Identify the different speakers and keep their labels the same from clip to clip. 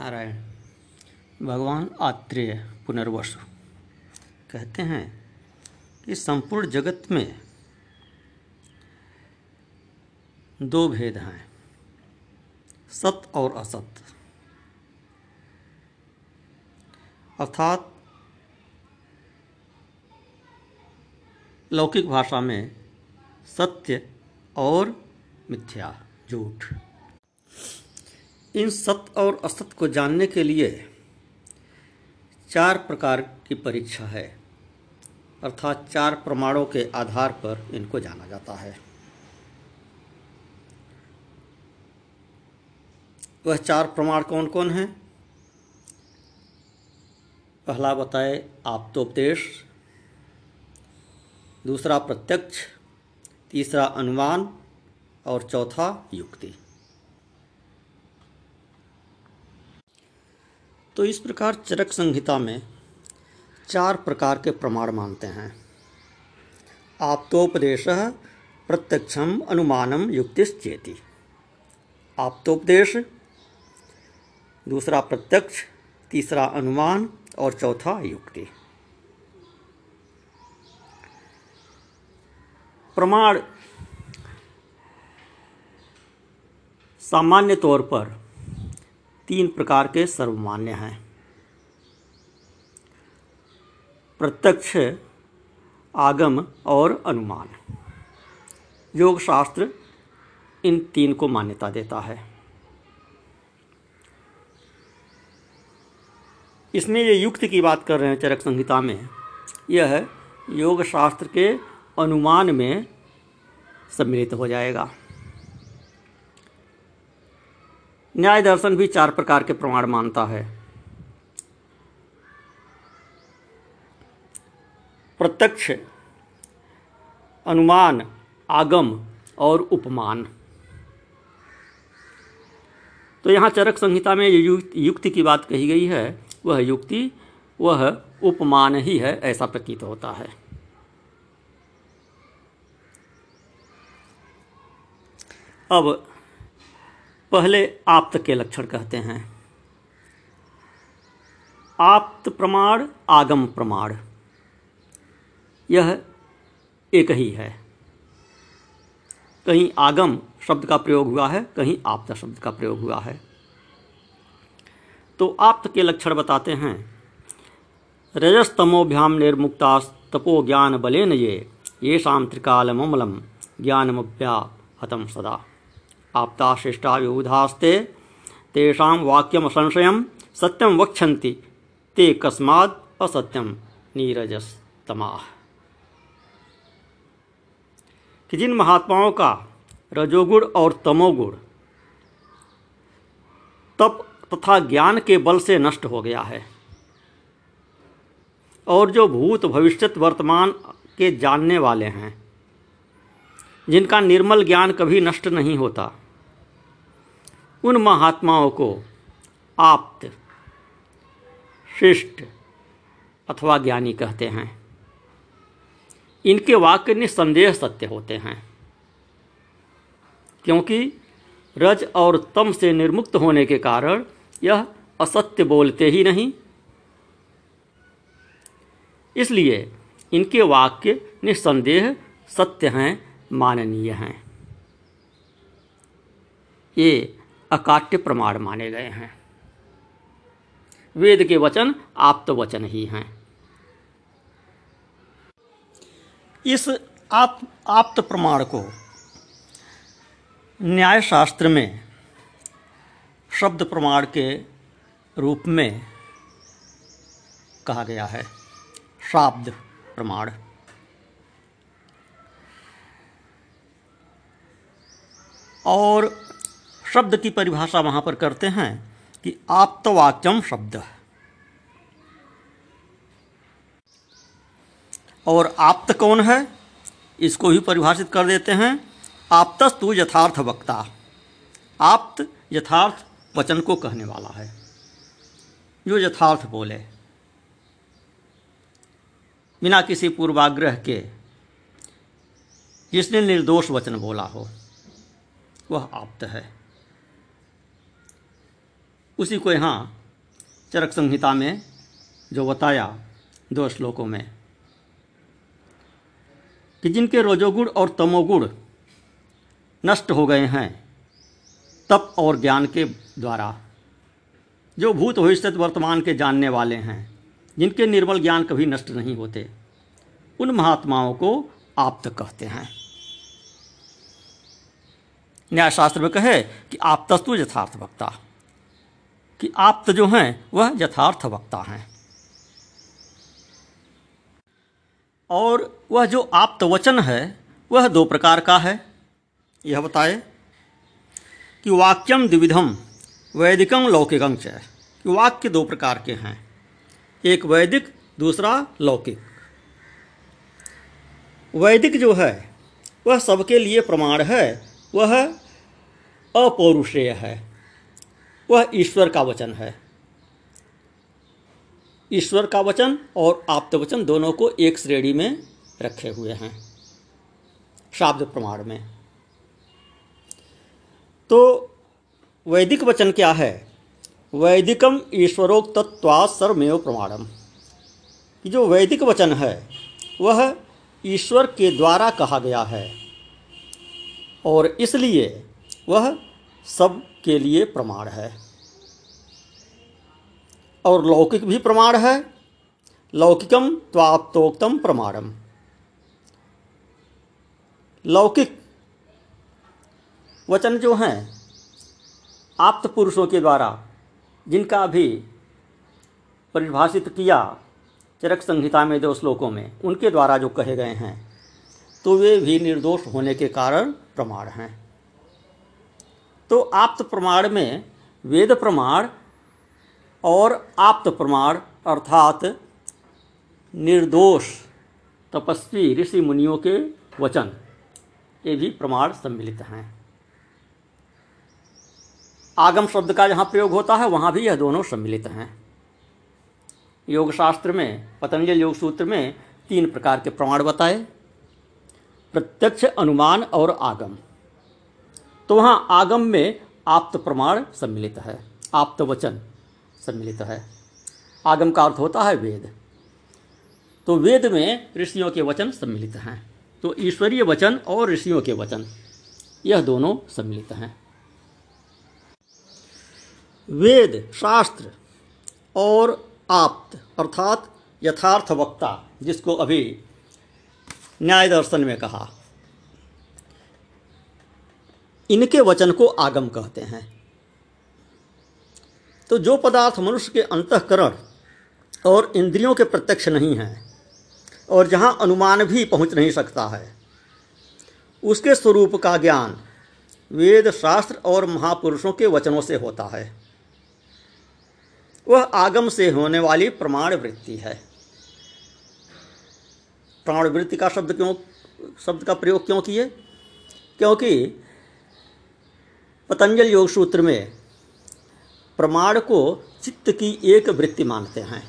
Speaker 1: नारायण, भगवान आत्रेय पुनर्वसु। कहते हैं कि संपूर्ण जगत में दो भेद हैं, सत और असत। अर्थात लौकिक भाषा में सत्य और मिथ्या, झूठ। इन सत्य और असत्य को जानने के लिए चार प्रकार की परीक्षा है। अर्थात चार प्रमाणों के आधार पर इनको जाना जाता है। वह चार प्रमाण कौन कौन हैं? पहला बताए आप्तोपदेश। दूसरा प्रत्यक्ष। तीसरा अनुमान। और चौथा युक्ति। तो इस प्रकार चरक संहिता में चार प्रकार के प्रमाण मानते हैं। आप्तोपदेश, प्रत्यक्षम, अनुमानम, युक्तिश्चेति। आप्तोपदेश, दूसरा प्रत्यक्ष, तीसरा अनुमान और चौथा युक्ति। प्रमाण सामान्य तौर पर तीन प्रकार के सर्वमान्य हैं। प्रत्यक्ष, आगम और अनुमान। योग शास्त्र इन तीन को मान्यता देता है। इसमें ये युक्त की बात कर रहे हैं चरक संहिता में। यह योग शास्त्र के अनुमान में सम्मिलित हो जाएगा। न्याय दर्शन भी चार प्रकार के प्रमाण मानता है। प्रत्यक्ष, अनुमान, आगम और उपमान। तो यहाँ चरक संहिता में युक्ति की बात कही गई है। वह युक्ति, वह उपमान ही है, ऐसा प्रतीत होता है। अब पहले आप्त के लक्षण कहते हैं। आप्त प्रमाण, आगम प्रमाण। यह एक ही है। कहीं आगम शब्द का प्रयोग हुआ है, कहीं आप्त शब्द का प्रयोग हुआ है। तो आप्त के लक्षण बताते हैं। रजस्तमोभ्याम निर्मुक्ता तपो ज्ञान बलेन ये ये शाम त्रिकालमलम ज्ञानमभ्या हतम सदा। आप्ता शिष्टा विबुधास्ते तेषां वाक्यम संशयम सत्यम वक्षन्ति ते कस्माद असत्यम नीरजस्तमा। कि जिन महात्माओं का रजोगुण और तमोगुण तप तथा ज्ञान के बल से नष्ट हो गया है, और जो भूत भविष्यत वर्तमान के जानने वाले हैं, जिनका निर्मल ज्ञान कभी नष्ट नहीं होता उन महात्माओं को आप्त, शिष्ट अथवा ज्ञानी कहते हैं। इनके वाक्य निसंदेह सत्य होते हैं, क्योंकि रज और तम से निर्मुक्त होने के कारण यह असत्य बोलते ही नहीं। इसलिए इनके वाक्य निस्संदेह सत्य हैं, माननीय हैं। ये अकाट्य प्रमाण माने गए हैं। वेद के वचन आप्त वचन ही हैं। इस आप, आप्त प्रमाण को न्याय शास्त्र में शब्द प्रमाण के रूप में कहा गया है। शाब्द प्रमाण। और शब्द की परिभाषा वहाँ पर करते हैं कि आप्तवाक्यम शब्द। और आप्त कौन है? इसको भी परिभाषित कर देते हैं। आप्तस्तु यथार्थ वक्ता। आप्त यथार्थ वचन को कहने वाला है। जो यथार्थ बोले। बिना किसी पूर्वाग्रह के जिसने निर्दोष वचन बोला हो, वह आप्त है। उसी को यहाँ चरक संहिता में जो बताया दो श्लोकों में कि जिनके रजोगुण और तमोगुण नष्ट हो गए हैं, तप और ज्ञान के द्वारा, जो भूत भविष्य वर्तमान के जानने वाले हैं, जिनके निर्मल ज्ञान कभी नष्ट नहीं होते, उन महात्माओं को आप्त कहते हैं। न्यायशास्त्र में कहे कि आप तस्तु यथार्थ वक्ता। कि आप्त जो हैं, वह यथार्थ वक्ता हैं। और वह जो आप्त वचन है, वह दो प्रकार का है। यह बताए कि वाक्यम द्विविधम वैदिकम लौकिकम च। कि वाक्य दो प्रकार के हैं। एक वैदिक, दूसरा लौकिक। वैदिक जो है, वह सबके लिए प्रमाण है, वह अपौरुषेय है। वह ईश्वर का वचन है। ईश्वर का वचन और आप्त वचन दोनों को एक श्रेणी में रखे हुए हैं, शाब्द प्रमाण में। तो वैदिक वचन क्या है? वैदिकम ईश्वरोक्तत्वा सर्वमेव प्रमाणम। जो वैदिक वचन है, वह ईश्वर के द्वारा कहा गया है और इसलिए वह सब के लिए प्रमाण है। और लौकिक भी प्रमाण है। लौकिकम त्वाप्तोक्तम प्रमाणम। लौकिक वचन जो हैं, आप्त पुरुषों के द्वारा, जिनका भी परिभाषित किया चरक संहिता में दो श्लोकों में, उनके द्वारा जो कहे गए हैं तो वे भी निर्दोष होने के कारण प्रमाण हैं। तो आप्त प्रमाण में वेद प्रमाण और आप्त प्रमाण अर्थात निर्दोष, तपस्वी ऋषि मुनियों के वचन, ये भी प्रमाण सम्मिलित हैं। आगम शब्द का जहाँ प्रयोग होता है, वहाँ भी यह दोनों सम्मिलित हैं। योग शास्त्र में, पतंजलि योग सूत्र में तीन प्रकार के प्रमाण बताए। प्रत्यक्ष अनुमान और आगम। तो वहाँ आगम में आप्त प्रमाण सम्मिलित है, आप्त वचन सम्मिलित है। आगम का अर्थ होता है वेद। तो वेद में ऋषियों के वचन सम्मिलित हैं। तो ईश्वरीय वचन और ऋषियों के वचन, यह दोनों सम्मिलित हैं। वेद, शास्त्र और आप्त, अर्थात यथार्थ वक्ता, जिसको अभी न्याय दर्शन में कहा। इनके वचन को आगम कहते हैं। तो जो पदार्थ मनुष्य के अंतकरण और इंद्रियों के प्रत्यक्ष नहीं हैं और जहाँ अनुमान भी पहुँच नहीं सकता है, उसके स्वरूप का ज्ञान वेद शास्त्र और महापुरुषों के वचनों से होता है। वह आगम से होने वाली प्रमाण वृत्ति है। प्राण वृत्ति का शब्द क्यों, शब्द का प्रयोग क्यों किए? क्योंकि पतंजल योग सूत्र में प्रमाण को चित्त की एक वृत्ति मानते हैं।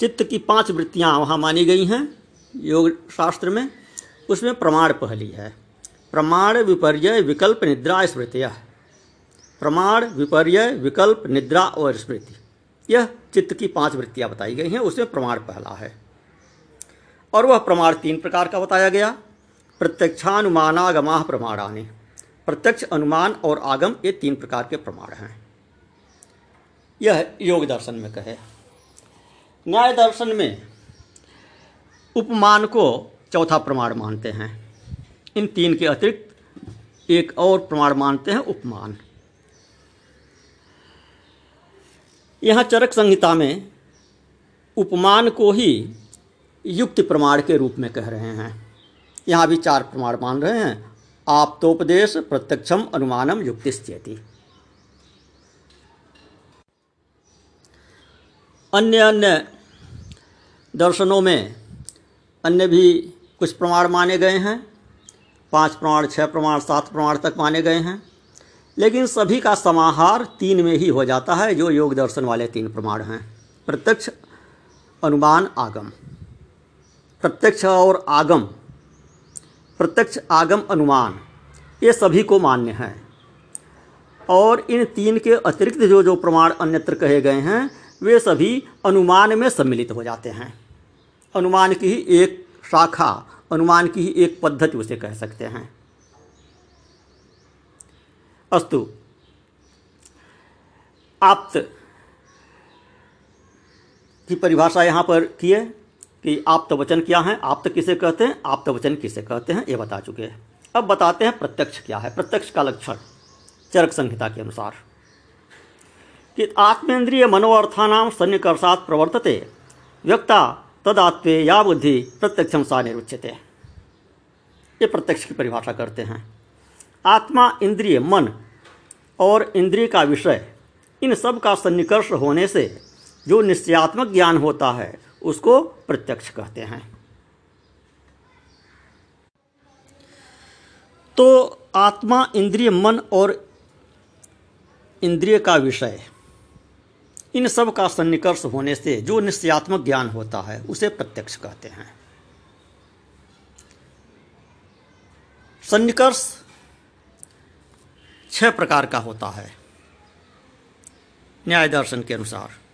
Speaker 1: चित्त की पाँच वृत्तियाँ वहाँ मानी गई हैं योग शास्त्र में। उसमें प्रमाण पहली है। प्रमाण विपर्य विकल्प निद्रा स्मृतिया प्रमाण विपर्य विकल्प निद्रा और स्मृति। यह चित्त की पाँच वृत्तियाँ बताई गई हैं। उसमें प्रमाण पहला है। और वह प्रमाण तीन प्रकार का बताया गया। प्रत्यक्षानुमानागमा प्रमाणानी। प्रत्यक्ष अनुमान और आगम ये तीन प्रकार के प्रमाण हैं। यह योग दर्शन में कहे। न्याय दर्शन में उपमान को चौथा प्रमाण मानते हैं। इन तीन के अतिरिक्त एक और प्रमाण मानते हैं उपमान। यहाँ चरक संहिता में उपमान को ही युक्ति प्रमाण के रूप में कह रहे हैं। यहाँ भी चार प्रमाण मान रहे हैं। आप्तोपदेश प्रत्यक्षम अनुमानम युक्तिस्थिति अन्य अन्य दर्शनों में अन्य भी कुछ प्रमाण माने गए हैं। पाँच प्रमाण, छह प्रमाण, सात प्रमाण तक माने गए हैं। लेकिन सभी का समाहार तीन में ही हो जाता है, जो योग दर्शन वाले तीन प्रमाण हैं। प्रत्यक्ष अनुमान आगम। प्रत्यक्ष और आगम प्रत्यक्ष आगम अनुमान, ये सभी को मान्य हैं। और इन तीन के अतिरिक्त जो जो प्रमाण अन्यत्र कहे गए हैं, वे सभी अनुमान में सम्मिलित हो जाते हैं। अनुमान की ही एक शाखा, अनुमान की ही एक पद्धति उसे कह सकते हैं। अस्तु, आप्त की परिभाषा यहाँ पर किए कि आप्त वचन क्या है? आप्त किसे कहते हैं? आप आप्त वचन किसे कहते हैं? ये बता चुके हैं। अब बताते हैं प्रत्यक्ष क्या है। प्रत्यक्ष का लक्षण चरक संहिता के अनुसार। कि आत्मेंद्रिय मनोअर्थानाम सन्निकर्षात प्रवर्तते, व्यक्ता तदात्वे या बुद्धि प्रत्यक्षम सा निरुच्यते। ये प्रत्यक्ष की परिभाषा करते हैं। आत्मा, इंद्रिय, मन और इंद्रिय का विषय, इन सब का सन्निकर्ष होने से जो निश्चयात्मक ज्ञान होता है उसको प्रत्यक्ष कहते हैं। तो आत्मा इंद्रिय मन और इंद्रिय का विषय। इन सब का सन्निकर्ष होने से जो निश्चयात्मक ज्ञान होता है, उसे प्रत्यक्ष कहते हैं। सन्निकर्ष छह प्रकार का होता है, न्याय दर्शन के अनुसार।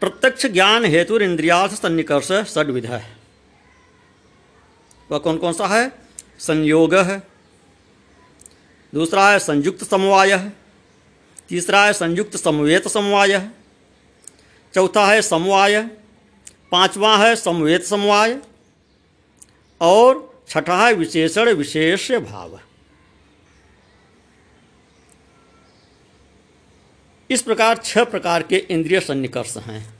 Speaker 1: प्रत्यक्ष ज्ञान हेतु इंद्रियार्थ सन्निकर्ष षडविध है। वह कौन कौन सा है? संयोग है। दूसरा है संयुक्त समवाय है। तीसरा है संयुक्त समवेत समवाय है। चौथा है समवाय। पांचवा है समवेत समवाय। और छठा है विशेषण विशेष भाव। इस प्रकार छह प्रकार के इंद्रिय सन्निकर्ष हैं।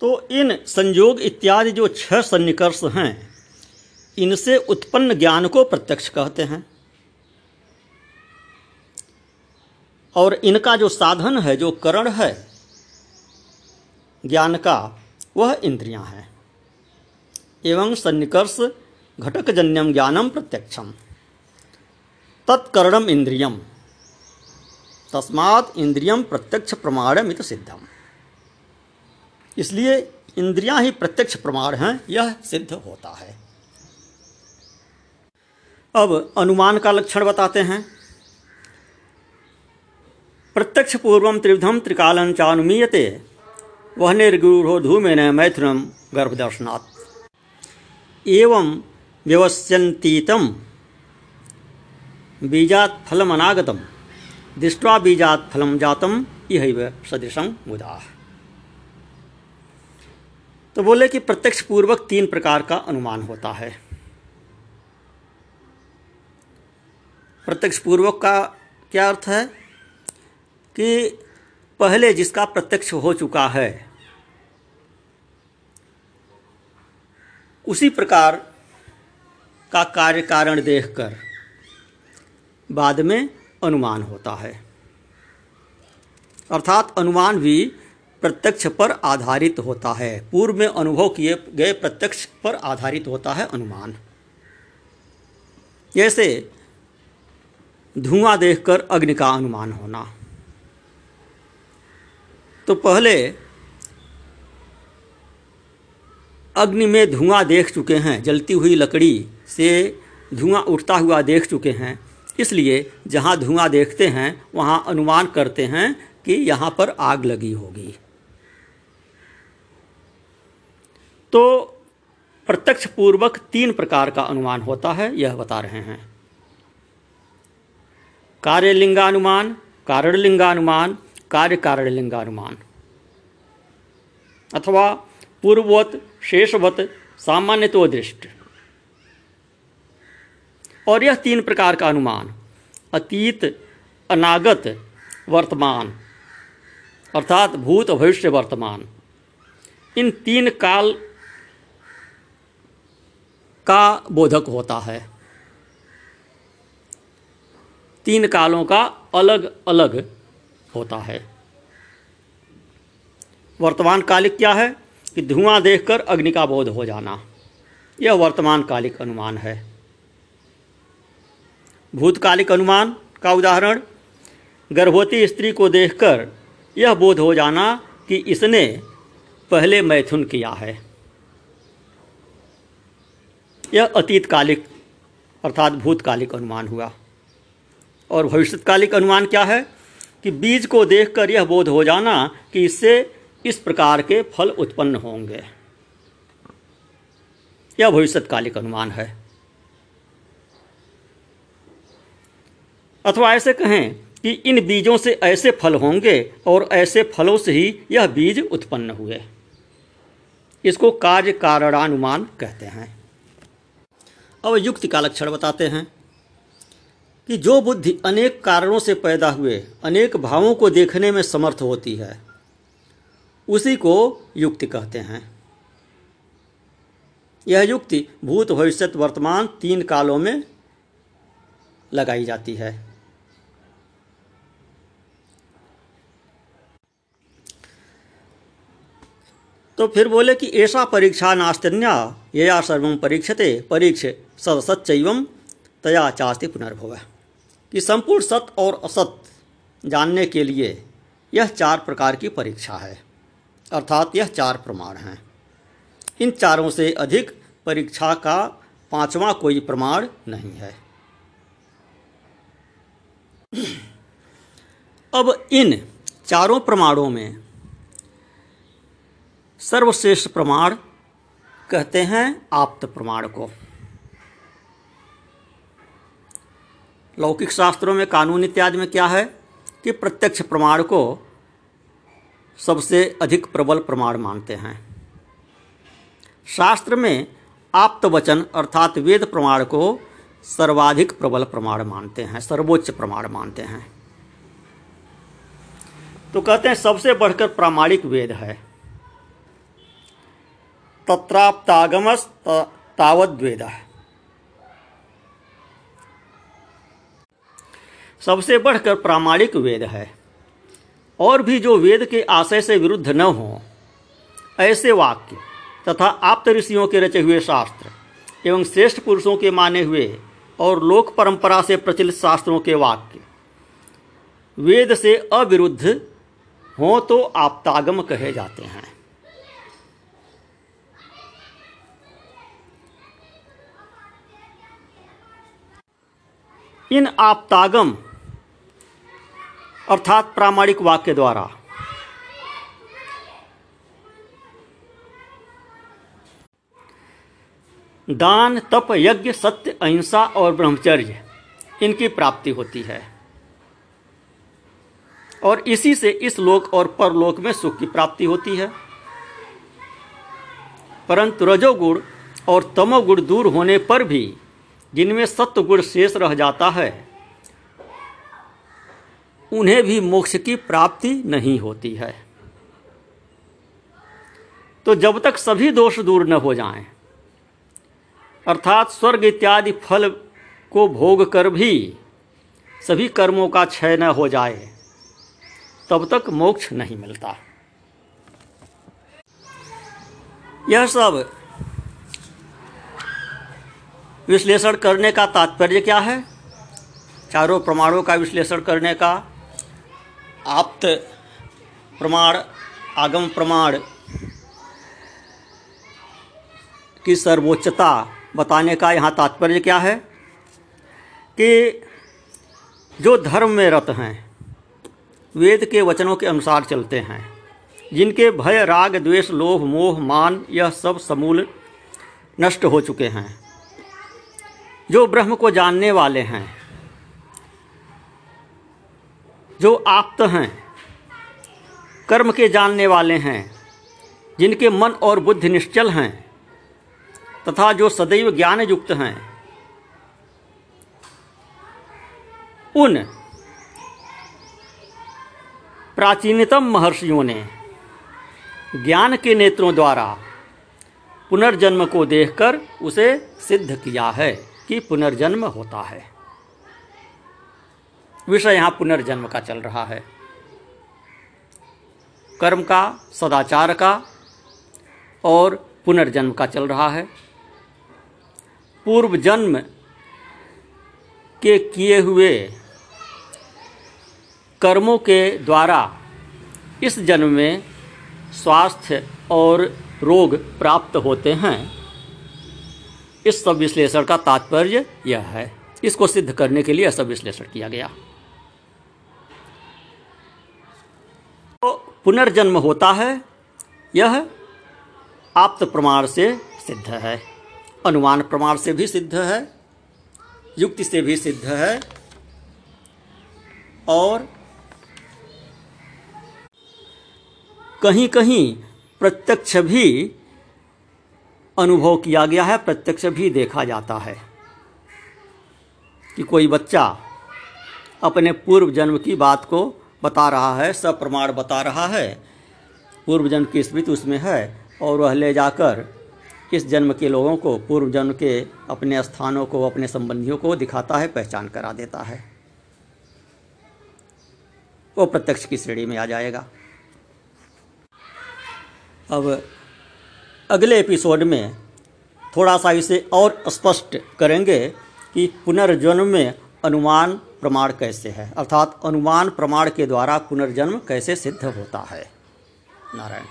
Speaker 1: तो इन संयोग इत्यादि जो छह सन्निकर्ष हैं, इनसे उत्पन्न ज्ञान को प्रत्यक्ष कहते हैं। और इनका जो साधन है, जो करण है, ज्ञान का, वह इंद्रियाँ हैं। एवं सन्निकर्ष घटकजन्यम ज्ञानम प्रत्यक्षम तत्करणम इंद्रियम। तस्मात इंद्रियम प्रत्यक्ष प्रमाणमित सिद्धम। इसलिए इंद्रियाँ ही प्रत्यक्ष प्रमाण हैं, यह सिद्ध होता है। अब अनुमान का लक्षण बताते हैं। प्रत्यक्ष पूर्व त्रिविधम त्रिकालं चानुमीयते वह निर्गूढ़ो धूमेन मैथुनम गर्भदर्शनात्। एवं व्यवस्यतीतम बीजात फलमनागतम। दृष्टवा बीजात फलम जातम यह सदृशम मुदा। तो बोले कि प्रत्यक्ष पूर्वक तीन प्रकार का अनुमान होता है। प्रत्यक्ष पूर्वक का क्या अर्थ है? कि पहले जिसका प्रत्यक्ष हो चुका है, उसी प्रकार का कार्य कारण देखकर बाद में अनुमान होता है। अर्थात अनुमान भी प्रत्यक्ष पर आधारित होता है। पूर्व में अनुभव किए गए प्रत्यक्ष पर आधारित होता है अनुमान। जैसे धुआँ देखकर अग्नि का अनुमान होना। तो पहले अग्नि में धुआँ देख चुके हैं, जलती हुई लकड़ी से धुआँ उठता हुआ देख चुके हैं। इसलिए जहाँ धुआँ देखते हैं, वहाँ अनुमान करते हैं कि यहाँ पर आग लगी होगी। तो प्रत्यक्ष पूर्वक तीन प्रकार का अनुमान होता है, यह बता रहे हैं। कार्यलिंगानुमान, कारणलिंगानुमान कार्य कारण लिंगानुमान अथवा पूर्ववत, शेषवत सामान्यतो दृष्टि और यह तीन प्रकार का अनुमान, अतीत, अनागत, वर्तमान, अर्थात भूत, भविष्य, वर्तमान। इन तीन काल का बोधक होता है। तीन कालों का अलग अलग होता है। वर्तमान कालिक क्या है? कि धुआँ देखकर अग्नि का बोध हो जाना। यह वर्तमान कालिक अनुमान है। भूतकालिक अनुमान का उदाहरण, गर्भवती स्त्री को देखकर यह बोध हो जाना कि इसने पहले मैथुन किया है। यह अतीतकालिक, अर्थात भूतकालिक अनुमान हुआ। और भविष्यकालिक अनुमान क्या है? कि बीज को देखकर यह बोध हो जाना कि इससे इस प्रकार के फल उत्पन्न होंगे। यह भविष्यकालिक अनुमान है। अथवा ऐसे कहें कि इन बीजों से ऐसे फल होंगे और ऐसे फलों से ही यह बीज उत्पन्न हुए। इसको कार्य कारणानुमान कहते हैं। अब युक्ति का लक्षण बताते हैं कि जो बुद्धि अनेक कारणों से पैदा हुए, अनेक भावों को देखने में समर्थ होती है, उसी को युक्ति कहते हैं। यह युक्ति भूत, भविष्य, वर्तमान तीन कालों में लगाई जाती है। तो फिर बोले कि ऐसा परीक्षा नास्तिन्या, या सर्व परीक्षते, परीक्ष सत्सच्चैवम तया चास्ति पुनर्भव। कि संपूर्ण सत और असत जानने के लिए यह चार प्रकार की परीक्षा है, अर्थात यह चार प्रमाण हैं। इन चारों से अधिक परीक्षा का पांचवा कोई प्रमाण नहीं है। अब इन चारों प्रमाणों में सर्वश्रेष्ठ प्रमाण कहते हैं आप्त प्रमाण को। लौकिक शास्त्रों में कानून इत्यादि में क्या है कि प्रत्यक्ष प्रमाण को सबसे अधिक प्रबल प्रमाण मानते हैं। शास्त्र में आप्त वचन अर्थात वेद प्रमाण को सर्वाधिक प्रबल प्रमाण मानते हैं, सर्वोच्च प्रमाण मानते हैं। तो कहते हैं सबसे बढ़कर प्रामाणिक वेद है। तत्राप्तागमस तावद्वेद। सबसे बढ़कर प्रामाणिक वेद है। और भी जो वेद के आशय से विरुद्ध न हो, ऐसे वाक्य तथा आप्त ऋषियों के रचे हुए शास्त्र एवं श्रेष्ठ पुरुषों के माने हुए और लोक परंपरा से प्रचलित शास्त्रों के वाक्य वेद से अविरुद्ध हों तो आप्तागम कहे जाते हैं। इन आपतागम, अर्थात प्रामाणिक वाक्य द्वारा। दान, तप, यज्ञ, सत्य, अहिंसा और ब्रह्मचर्य, इनकी प्राप्ति होती है। और इसी से इस लोक और परलोक में सुख की प्राप्ति होती है। परंतु रजोगुण और तमोगुण दूर होने पर भी जिनमें सत्य गुण शेष रह जाता है उन्हें भी मोक्ष की प्राप्ति नहीं होती है। तो जब तक सभी दोष दूर न हो जाएँ, अर्थात स्वर्ग इत्यादि फल को भोग कर भी सभी कर्मों का क्षय न हो जाए तब तक मोक्ष नहीं मिलता। यह सब विश्लेषण करने का तात्पर्य क्या है? चारों प्रमाणों का विश्लेषण करने का आप्त प्रमाण, आगम प्रमाण की सर्वोच्चता बताने का यहाँ तात्पर्य क्या है? कि जो धर्म में रत हैं, वेद के वचनों के अनुसार चलते हैं। जिनके भय, राग, द्वेष, लोभ, मोह, मान, यह सब समूल नष्ट हो चुके हैं। जो ब्रह्म को जानने वाले हैं, जो आप्त हैं, कर्म के जानने वाले हैं, जिनके मन और बुद्धि निश्चल हैं, तथा जो सदैव ज्ञान युक्त हैं, उन प्राचीनतम महर्षियों ने ज्ञान के नेत्रों द्वारा पुनर्जन्म को देखकर उसे सिद्ध किया है। कि पुनर्जन्म होता है। विषय यहाँ पुनर्जन्म का चल रहा है। कर्म का, सदाचार का और पुनर्जन्म का चल रहा है। पूर्व जन्म के किए हुए कर्मों के द्वारा इस जन्म में स्वास्थ्य और रोग प्राप्त होते हैं। इस सब विश्लेषण का तात्पर्य यह है। इसको सिद्ध करने के लिए सब विश्लेषण किया गया। तो पुनर्जन्म होता है, यह आप्त प्रमाण से सिद्ध है। अनुमान प्रमाण से भी सिद्ध है, युक्ति से भी सिद्ध है, और कहीं कहीं प्रत्यक्ष भी अनुभव किया गया है, प्रत्यक्ष भी देखा जाता है कि कोई बच्चा अपने पूर्व जन्म की बात को बता रहा है सब प्रमाण बता रहा है, पूर्व जन्म की स्मृति उसमें है और वह ले जाकर इस जन्म के लोगों को, पूर्व जन्म के अपने स्थानों को, अपने संबंधियों को दिखाता है, पहचान करा देता है। वो प्रत्यक्ष की श्रेणी में आ जाएगा। अब अगले एपिसोड में थोड़ा सा इसे और स्पष्ट करेंगे कि पुनर्जन्म में अनुमान प्रमाण कैसे है, अर्थात अनुमान प्रमाण के द्वारा पुनर्जन्म कैसे सिद्ध होता है। नारायण।